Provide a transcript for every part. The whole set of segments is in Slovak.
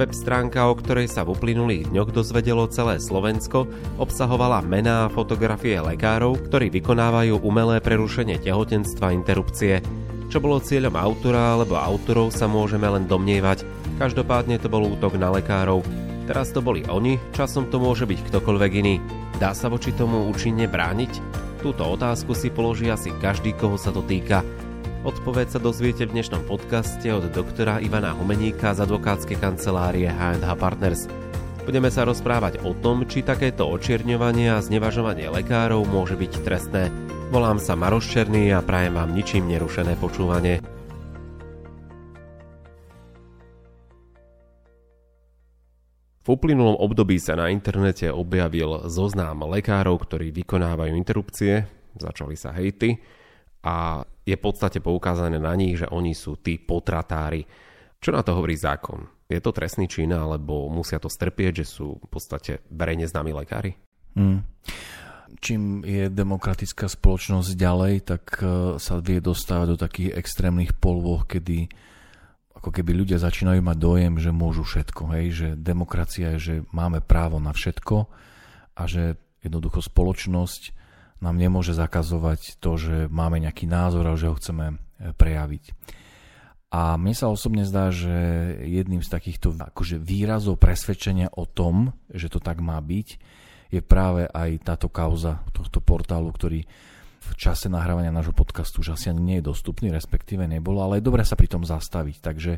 Web stránka, o ktorej sa v uplynulých dňoch dozvedelo celé Slovensko, obsahovala mená a fotografie lekárov, ktorí vykonávajú umelé prerušenie tehotenstva interrupcie. Čo bolo cieľom autora alebo autorov sa môžeme len domnievať. Každopádne to bol útok na lekárov. Teraz to boli oni, časom to môže byť ktokoľvek iný. Dá sa voči tomu účinne brániť? Túto otázku si položí asi každý, koho sa to týka. Odpoveď sa dozviete v dnešnom podcaste od doktora Ivana Humeníka z advokátskej kancelárie H&H Partners. Budeme sa rozprávať o tom, či takéto očierňovanie a znevažovanie lekárov môže byť trestné. Volám sa Maroš Černý a prajem vám ničím nerušené počúvanie. V uplynulom období sa na internete objavil zoznám lekárov, ktorí vykonávajú interrupcie, začali sa hejty a je v podstate poukázané na nich, že oni sú tí potratári. Čo na to hovorí zákon? Je to trestný čin, alebo musia to strpieť, že sú v podstate verejne známi lekári? Hmm. Čím je demokratická spoločnosť ďalej, tak e, sa vie dostávať do takých extrémnych polvoch, kedy ako keby ľudia začínajú mať dojem, že môžu všetko, hej? že demokracia je, že máme právo na všetko a že jednoducho spoločnosť nám nemôže zakazovať to, že máme nejaký názor a že ho chceme e, prejaviť. A mne sa osobne zdá, že jedným z takýchto akože výrazov presvedčenia o tom, že to tak má byť, je práve aj táto kauza tohto portálu, ktorý v čase nahrávania nášho podcastu už asi ani nie je dostupný, respektíve nebolo, ale je dobré sa pri tom zastaviť. Takže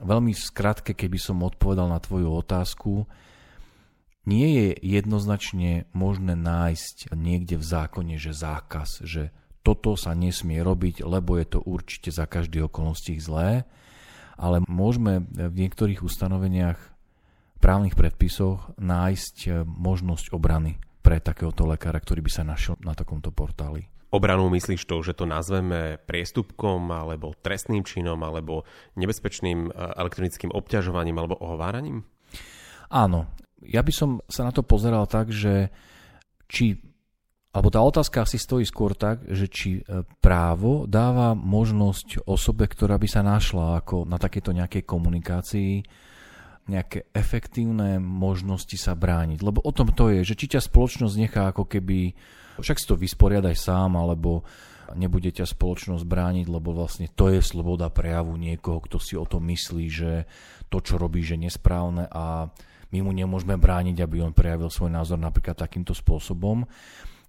veľmi skratke, keby som odpovedal na tvoju otázku, nie je jednoznačne možné nájsť niekde v zákone, že zákaz, že toto sa nesmie robiť, lebo je to určite za každý okolností zlé, ale môžeme v niektorých ustanoveniach právnych predpisoch nájsť možnosť obrany pre takéhoto lekára, ktorý by sa našiel na takomto portáli. Obranu myslíš to, že to nazveme priestupkom alebo trestným činom alebo nebezpečným eh, elektronickým obťažovaním alebo ohováraním? Áno, ja by som sa na to pozeral tak, že či, alebo tá otázka asi stojí skôr tak, že či e, právo dáva možnosť osobe, ktorá by sa našla ako na takéto nejakej komunikácii, nejaké efektívne možnosti sa brániť. Lebo o tom to je, že či ťa spoločnosť nechá ako keby, však si to vysporiadaj sám, alebo nebude ťa spoločnosť brániť, lebo vlastne to je sloboda prejavu niekoho, kto si o tom myslí, že to, čo robí, je nesprávne a my mu nemôžeme brániť, aby on prejavil svoj názor napríklad takýmto spôsobom.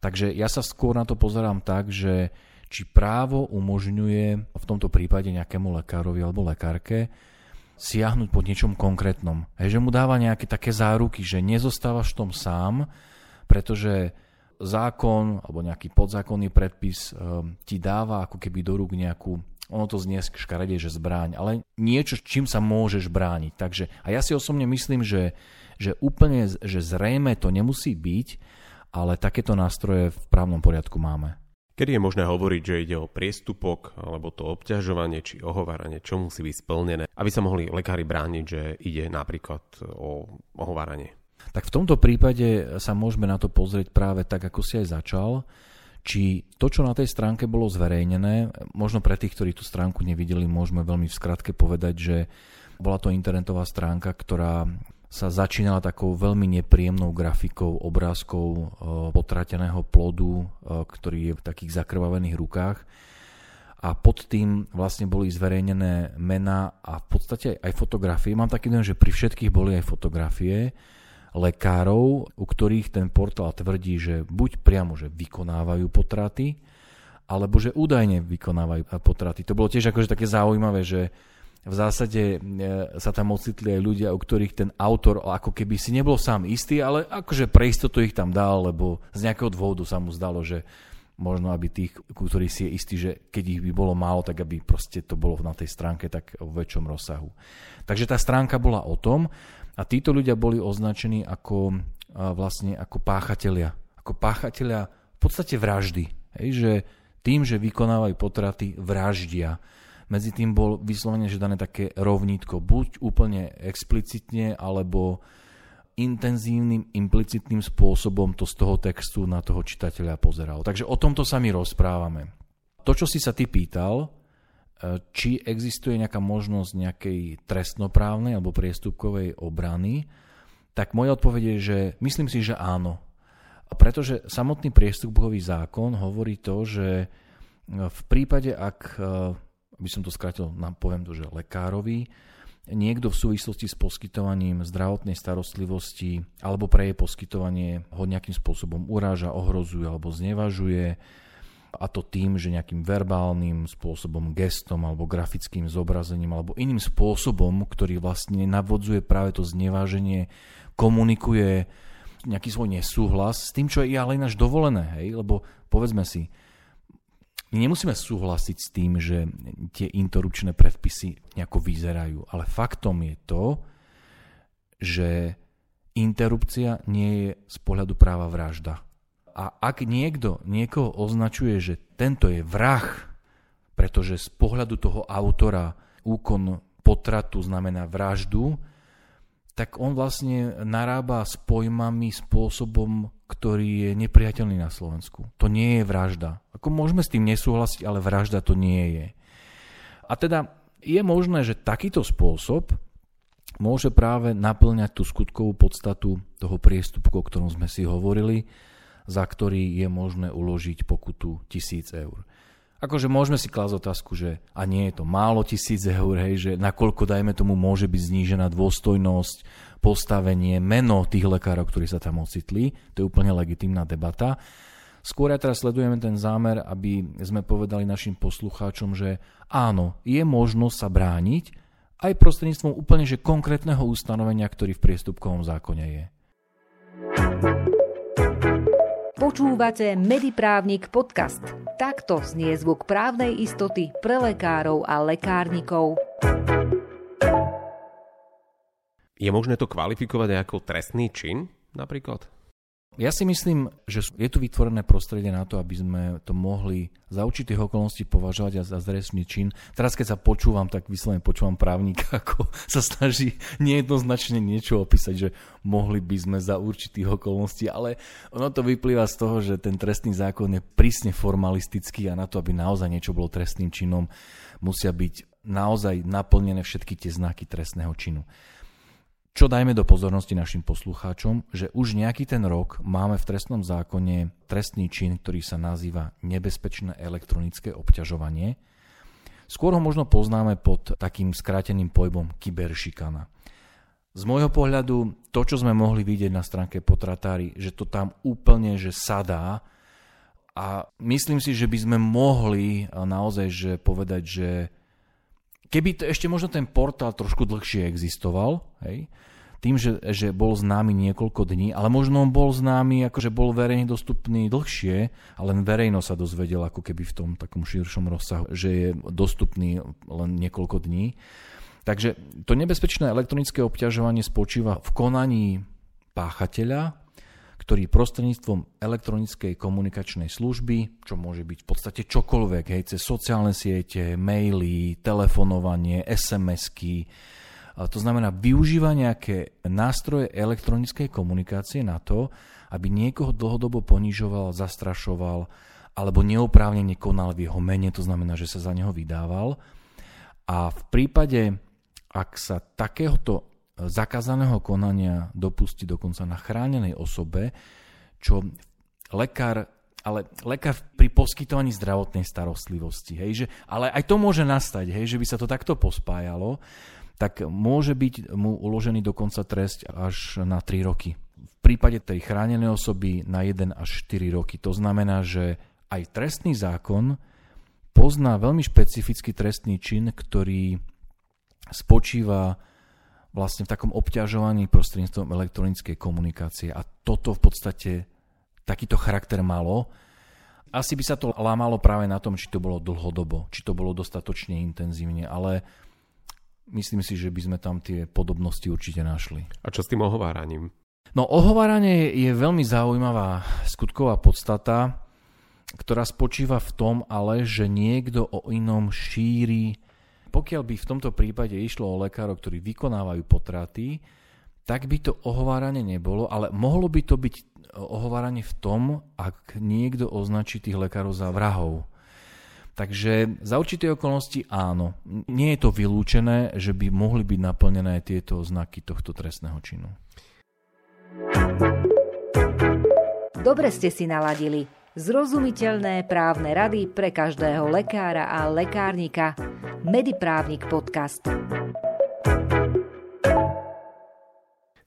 Takže ja sa skôr na to pozerám tak, že či právo umožňuje v tomto prípade nejakému lekárovi alebo lekárke siahnuť pod niečom konkrétnom. Hej, že mu dáva nejaké také záruky, že nezostávaš v tom sám, pretože zákon alebo nejaký podzákonný predpis um, ti dáva ako keby do rúk nejakú ono to znie škaredie, že zbráň, ale niečo, čím sa môžeš brániť. Takže, a ja si osobne myslím, že, že úplne že zrejme to nemusí byť, ale takéto nástroje v právnom poriadku máme. Kedy je možné hovoriť, že ide o priestupok, alebo to obťažovanie či ohováranie, čo musí byť splnené, aby sa mohli lekári brániť, že ide napríklad o ohováranie? Tak v tomto prípade sa môžeme na to pozrieť práve tak, ako si aj začal či to, čo na tej stránke bolo zverejnené, možno pre tých, ktorí tú stránku nevideli, môžeme veľmi v skratke povedať, že bola to internetová stránka, ktorá sa začínala takou veľmi nepríjemnou grafikou obrázkov e, potrateného plodu, e, ktorý je v takých zakrvavených rukách. A pod tým vlastne boli zverejnené mená a v podstate aj fotografie. Mám taký dojem, že pri všetkých boli aj fotografie lekárov, u ktorých ten portál tvrdí, že buď priamo, že vykonávajú potraty, alebo že údajne vykonávajú potraty. To bolo tiež akože také zaujímavé, že v zásade e, sa tam ocitli aj ľudia, u ktorých ten autor ako keby si nebol sám istý, ale akože pre istotu ich tam dal, lebo z nejakého dôvodu sa mu zdalo, že možno aby tých, ku ktorých si je istý, že keď ich by bolo málo, tak aby proste to bolo na tej stránke tak v väčšom rozsahu. Takže tá stránka bola o tom a títo ľudia boli označení ako vlastne ako páchatelia. Ako páchatelia v podstate vraždy. Hej, že tým, že vykonávajú potraty, vraždia. Medzi tým bol vyslovene, že dané také rovnítko. Buď úplne explicitne, alebo intenzívnym, implicitným spôsobom to z toho textu na toho čitateľa pozeralo. Takže o tomto sa my rozprávame. To, čo si sa ty pýtal, či existuje nejaká možnosť nejakej trestnoprávnej alebo priestupkovej obrany, tak moja odpoveď je, že myslím si, že áno. Pretože samotný priestupkový zákon hovorí to, že v prípade, ak, aby som to skrátil, poviem to, že lekárovi, niekto v súvislosti s poskytovaním zdravotnej starostlivosti alebo pre jej poskytovanie ho nejakým spôsobom uráža, ohrozuje alebo znevažuje a to tým, že nejakým verbálnym spôsobom, gestom alebo grafickým zobrazením alebo iným spôsobom, ktorý vlastne navodzuje práve to zneváženie, komunikuje nejaký svoj nesúhlas s tým, čo je ale ináč dovolené, hej? lebo povedzme si, my nemusíme súhlasiť s tým, že tie interrupčné predpisy nejako vyzerajú, ale faktom je to, že interrupcia nie je z pohľadu práva vražda. A ak niekto niekoho označuje, že tento je vrah, pretože z pohľadu toho autora úkon potratu znamená vraždu, tak on vlastne narába s pojmami spôsobom, ktorý je nepriateľný na Slovensku. To nie je vražda. Ako môžeme s tým nesúhlasiť, ale vražda to nie je. A teda je možné, že takýto spôsob môže práve naplňať tú skutkovú podstatu toho priestupku, o ktorom sme si hovorili, za ktorý je možné uložiť pokutu 1000 eur akože môžeme si klásť otázku, že a nie je to málo tisíc eur, hej, že nakoľko, dajme tomu, môže byť znížená dôstojnosť, postavenie, meno tých lekárov, ktorí sa tam ocitli. To je úplne legitimná debata. Skôr ja teraz sledujeme ten zámer, aby sme povedali našim poslucháčom, že áno, je možnosť sa brániť aj prostredníctvom úplne že konkrétneho ustanovenia, ktorý v priestupkovom zákone je. Počúvate Mediprávnik podcast. Takto znie zvuk právnej istoty pre lekárov a lekárnikov. Je možné to kvalifikovať ako trestný čin napríklad? Ja si myslím, že je tu vytvorené prostredie na to, aby sme to mohli za určitých okolností považovať za zresný čin. Teraz, keď sa počúvam, tak vyslovene počúvam právnika, ako sa snaží nejednoznačne niečo opísať, že mohli by sme za určitých okolností, ale ono to vyplýva z toho, že ten trestný zákon je prísne formalistický a na to, aby naozaj niečo bolo trestným činom, musia byť naozaj naplnené všetky tie znaky trestného činu. Čo dajme do pozornosti našim poslucháčom, že už nejaký ten rok máme v trestnom zákone trestný čin, ktorý sa nazýva nebezpečné elektronické obťažovanie. Skôr ho možno poznáme pod takým skráteným pojmom kyberšikana. Z môjho pohľadu to, čo sme mohli vidieť na stránke Potratári, že to tam úplne že sadá a myslím si, že by sme mohli naozaj že povedať, že keby to ešte možno ten portál trošku dlhšie existoval, hej, tým, že, že bol známy niekoľko dní, ale možno on bol známy, akože bol verejne dostupný dlhšie, ale len verejno sa dozvedel ako keby v tom takom širšom rozsahu, že je dostupný len niekoľko dní. Takže to nebezpečné elektronické obťažovanie spočíva v konaní páchateľa, ktorý prostredníctvom elektronickej komunikačnej služby, čo môže byť v podstate čokoľvek, hej, cez sociálne siete, maily, telefonovanie, SMS-ky, to znamená využíva nejaké nástroje elektronickej komunikácie na to, aby niekoho dlhodobo ponižoval, zastrašoval alebo neoprávnene konal v jeho mene, to znamená, že sa za neho vydával. A v prípade, ak sa takéhoto zakázaného konania dopustí dokonca na chránenej osobe, čo lekár ale lekár pri poskytovaní zdravotnej starostlivosti, hej, že, ale aj to môže nastať, hej, že by sa to takto pospájalo, tak môže byť mu uložený dokonca trest až na 3 roky. V prípade tej chránenej osoby na 1 až 4 roky. To znamená, že aj trestný zákon pozná veľmi špecifický trestný čin, ktorý spočíva vlastne v takom obťažovaní prostredníctvom elektronickej komunikácie. A toto v podstate takýto charakter malo. Asi by sa to lámalo práve na tom, či to bolo dlhodobo, či to bolo dostatočne intenzívne, ale myslím si, že by sme tam tie podobnosti určite našli. A čo s tým ohováraním? No ohováranie je veľmi zaujímavá skutková podstata, ktorá spočíva v tom ale, že niekto o inom šíri pokiaľ by v tomto prípade išlo o lekárov, ktorí vykonávajú potraty, tak by to ohováranie nebolo, ale mohlo by to byť ohováranie v tom, ak niekto označí tých lekárov za vrahov. Takže za určité okolnosti áno. Nie je to vylúčené, že by mohli byť naplnené tieto znaky tohto trestného činu. Dobre ste si naladili. Zrozumiteľné právne rady pre každého lekára a lekárnika. Mediprávnik podcast.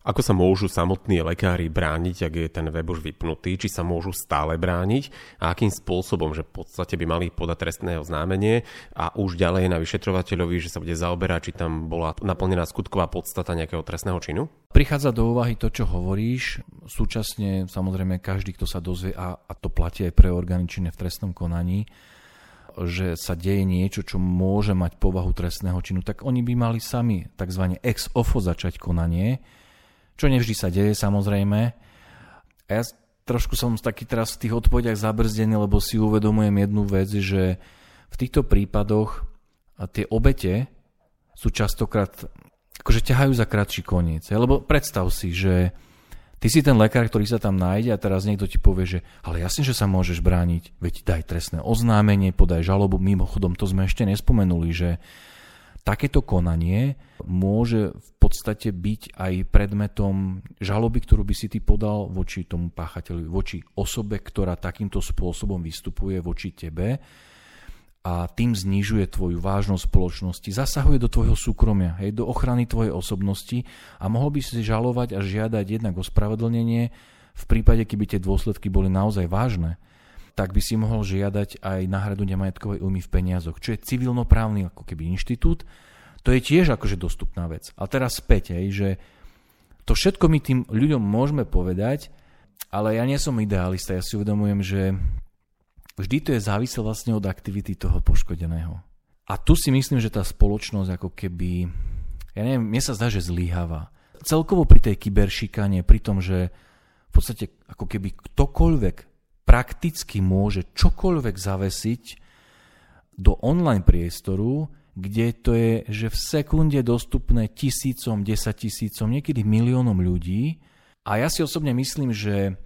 Ako sa môžu samotní lekári brániť, ak je ten web už vypnutý? Či sa môžu stále brániť? A akým spôsobom, že v podstate by mali podať trestné oznámenie a už ďalej na vyšetrovateľovi, že sa bude zaoberať, či tam bola naplnená skutková podstata nejakého trestného činu? Prichádza do úvahy to, čo hovoríš. Súčasne samozrejme každý, kto sa dozvie, a, a to platí aj pre orgány činné v trestnom konaní, že sa deje niečo, čo môže mať povahu trestného činu, tak oni by mali sami tzv. ex ofo začať konanie, čo nevždy sa deje samozrejme. A ja trošku som taký teraz v tých odpovediach zabrzdený, lebo si uvedomujem jednu vec, že v týchto prípadoch tie obete sú častokrát akože ťahajú za kratší koniec. Lebo predstav si, že ty si ten lekár, ktorý sa tam nájde a teraz niekto ti povie, že ale jasne, že sa môžeš brániť, veď daj trestné oznámenie, podaj žalobu. Mimochodom, to sme ešte nespomenuli, že takéto konanie môže v podstate byť aj predmetom žaloby, ktorú by si ty podal voči tomu páchateľovi, voči osobe, ktorá takýmto spôsobom vystupuje voči tebe a tým znižuje tvoju vážnosť spoločnosti, zasahuje do tvojho súkromia, hej, do ochrany tvojej osobnosti a mohol by si žalovať a žiadať jednak ospravedlnenie v prípade, keby tie dôsledky boli naozaj vážne tak by si mohol žiadať aj náhradu nemajetkovej újmy v peniazoch, čo je civilnoprávny ako keby inštitút. To je tiež akože dostupná vec. A teraz späť, hej, že to všetko my tým ľuďom môžeme povedať, ale ja nie som idealista, ja si uvedomujem, že vždy to je závislé vlastne od aktivity toho poškodeného. A tu si myslím, že tá spoločnosť ako keby, ja neviem, mne sa zdá, že zlyháva. Celkovo pri tej kyberšikane, pri tom, že v podstate ako keby ktokoľvek prakticky môže čokoľvek zavesiť do online priestoru, kde to je, že v sekunde dostupné tisícom, desaťtisícom, niekedy miliónom ľudí. A ja si osobne myslím, že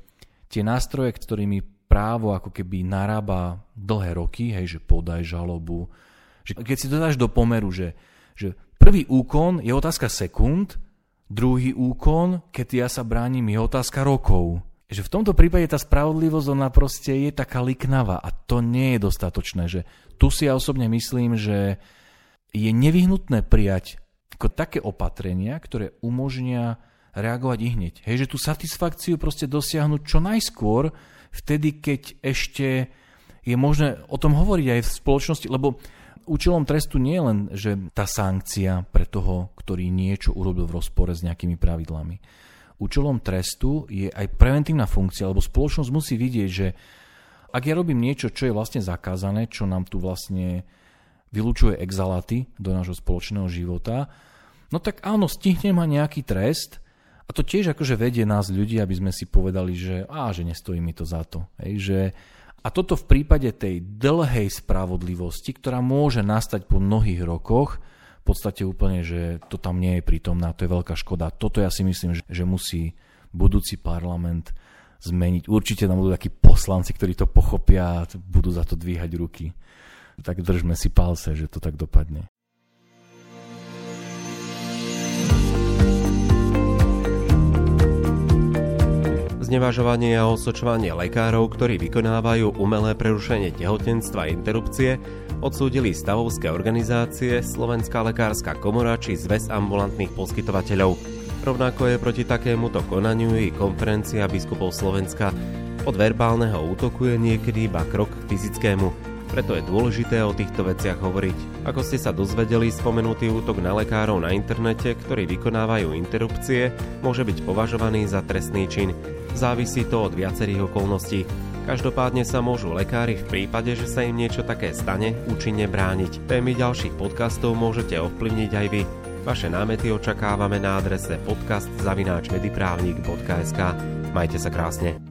tie nástroje, ktorými právo ako keby narába dlhé roky, hej, že podaj žalobu, že keď si to dáš do pomeru, že, že prvý úkon je otázka sekúnd, druhý úkon, keď ja sa bránim, je otázka rokov že v tomto prípade tá spravodlivosť ona proste je taká liknavá a to nie je dostatočné, že tu si ja osobne myslím, že je nevyhnutné prijať ako také opatrenia, ktoré umožnia reagovať i hneď. Hej, že tú satisfakciu proste dosiahnuť čo najskôr, vtedy, keď ešte je možné o tom hovoriť aj v spoločnosti, lebo účelom trestu nie je len, že tá sankcia pre toho, ktorý niečo urobil v rozpore s nejakými pravidlami. Účelom trestu je aj preventívna funkcia, lebo spoločnosť musí vidieť, že ak ja robím niečo, čo je vlastne zakázané, čo nám tu vlastne vylúčuje exalaty do nášho spoločného života, no tak áno, stihne ma nejaký trest a to tiež akože vedie nás ľudí, aby sme si povedali, že á, že nestojí mi to za to. Hej, že, a toto v prípade tej dlhej spravodlivosti, ktorá môže nastať po mnohých rokoch, v podstate úplne, že to tam nie je prítomná, to je veľká škoda. Toto ja si myslím, že, že musí budúci parlament zmeniť. Určite tam budú takí poslanci, ktorí to pochopia a budú za to dvíhať ruky. Tak držme si palce, že to tak dopadne. Znevažovanie a osočovanie lekárov, ktorí vykonávajú umelé prerušenie tehotenstva a interrupcie, odsúdili stavovské organizácie, Slovenská lekárska komora či Zväz ambulantných poskytovateľov. Rovnako je proti takémuto konaniu i konferencia biskupov Slovenska. Od verbálneho útoku je niekedy iba krok k fyzickému. Preto je dôležité o týchto veciach hovoriť. Ako ste sa dozvedeli, spomenutý útok na lekárov na internete, ktorí vykonávajú interrupcie, môže byť považovaný za trestný čin. Závisí to od viacerých okolností. Každopádne sa môžu lekári v prípade, že sa im niečo také stane, účinne brániť. Témy ďalších podcastov môžete ovplyvniť aj vy. Vaše námety očakávame na adrese podcast.mediprávnik.sk Majte sa krásne.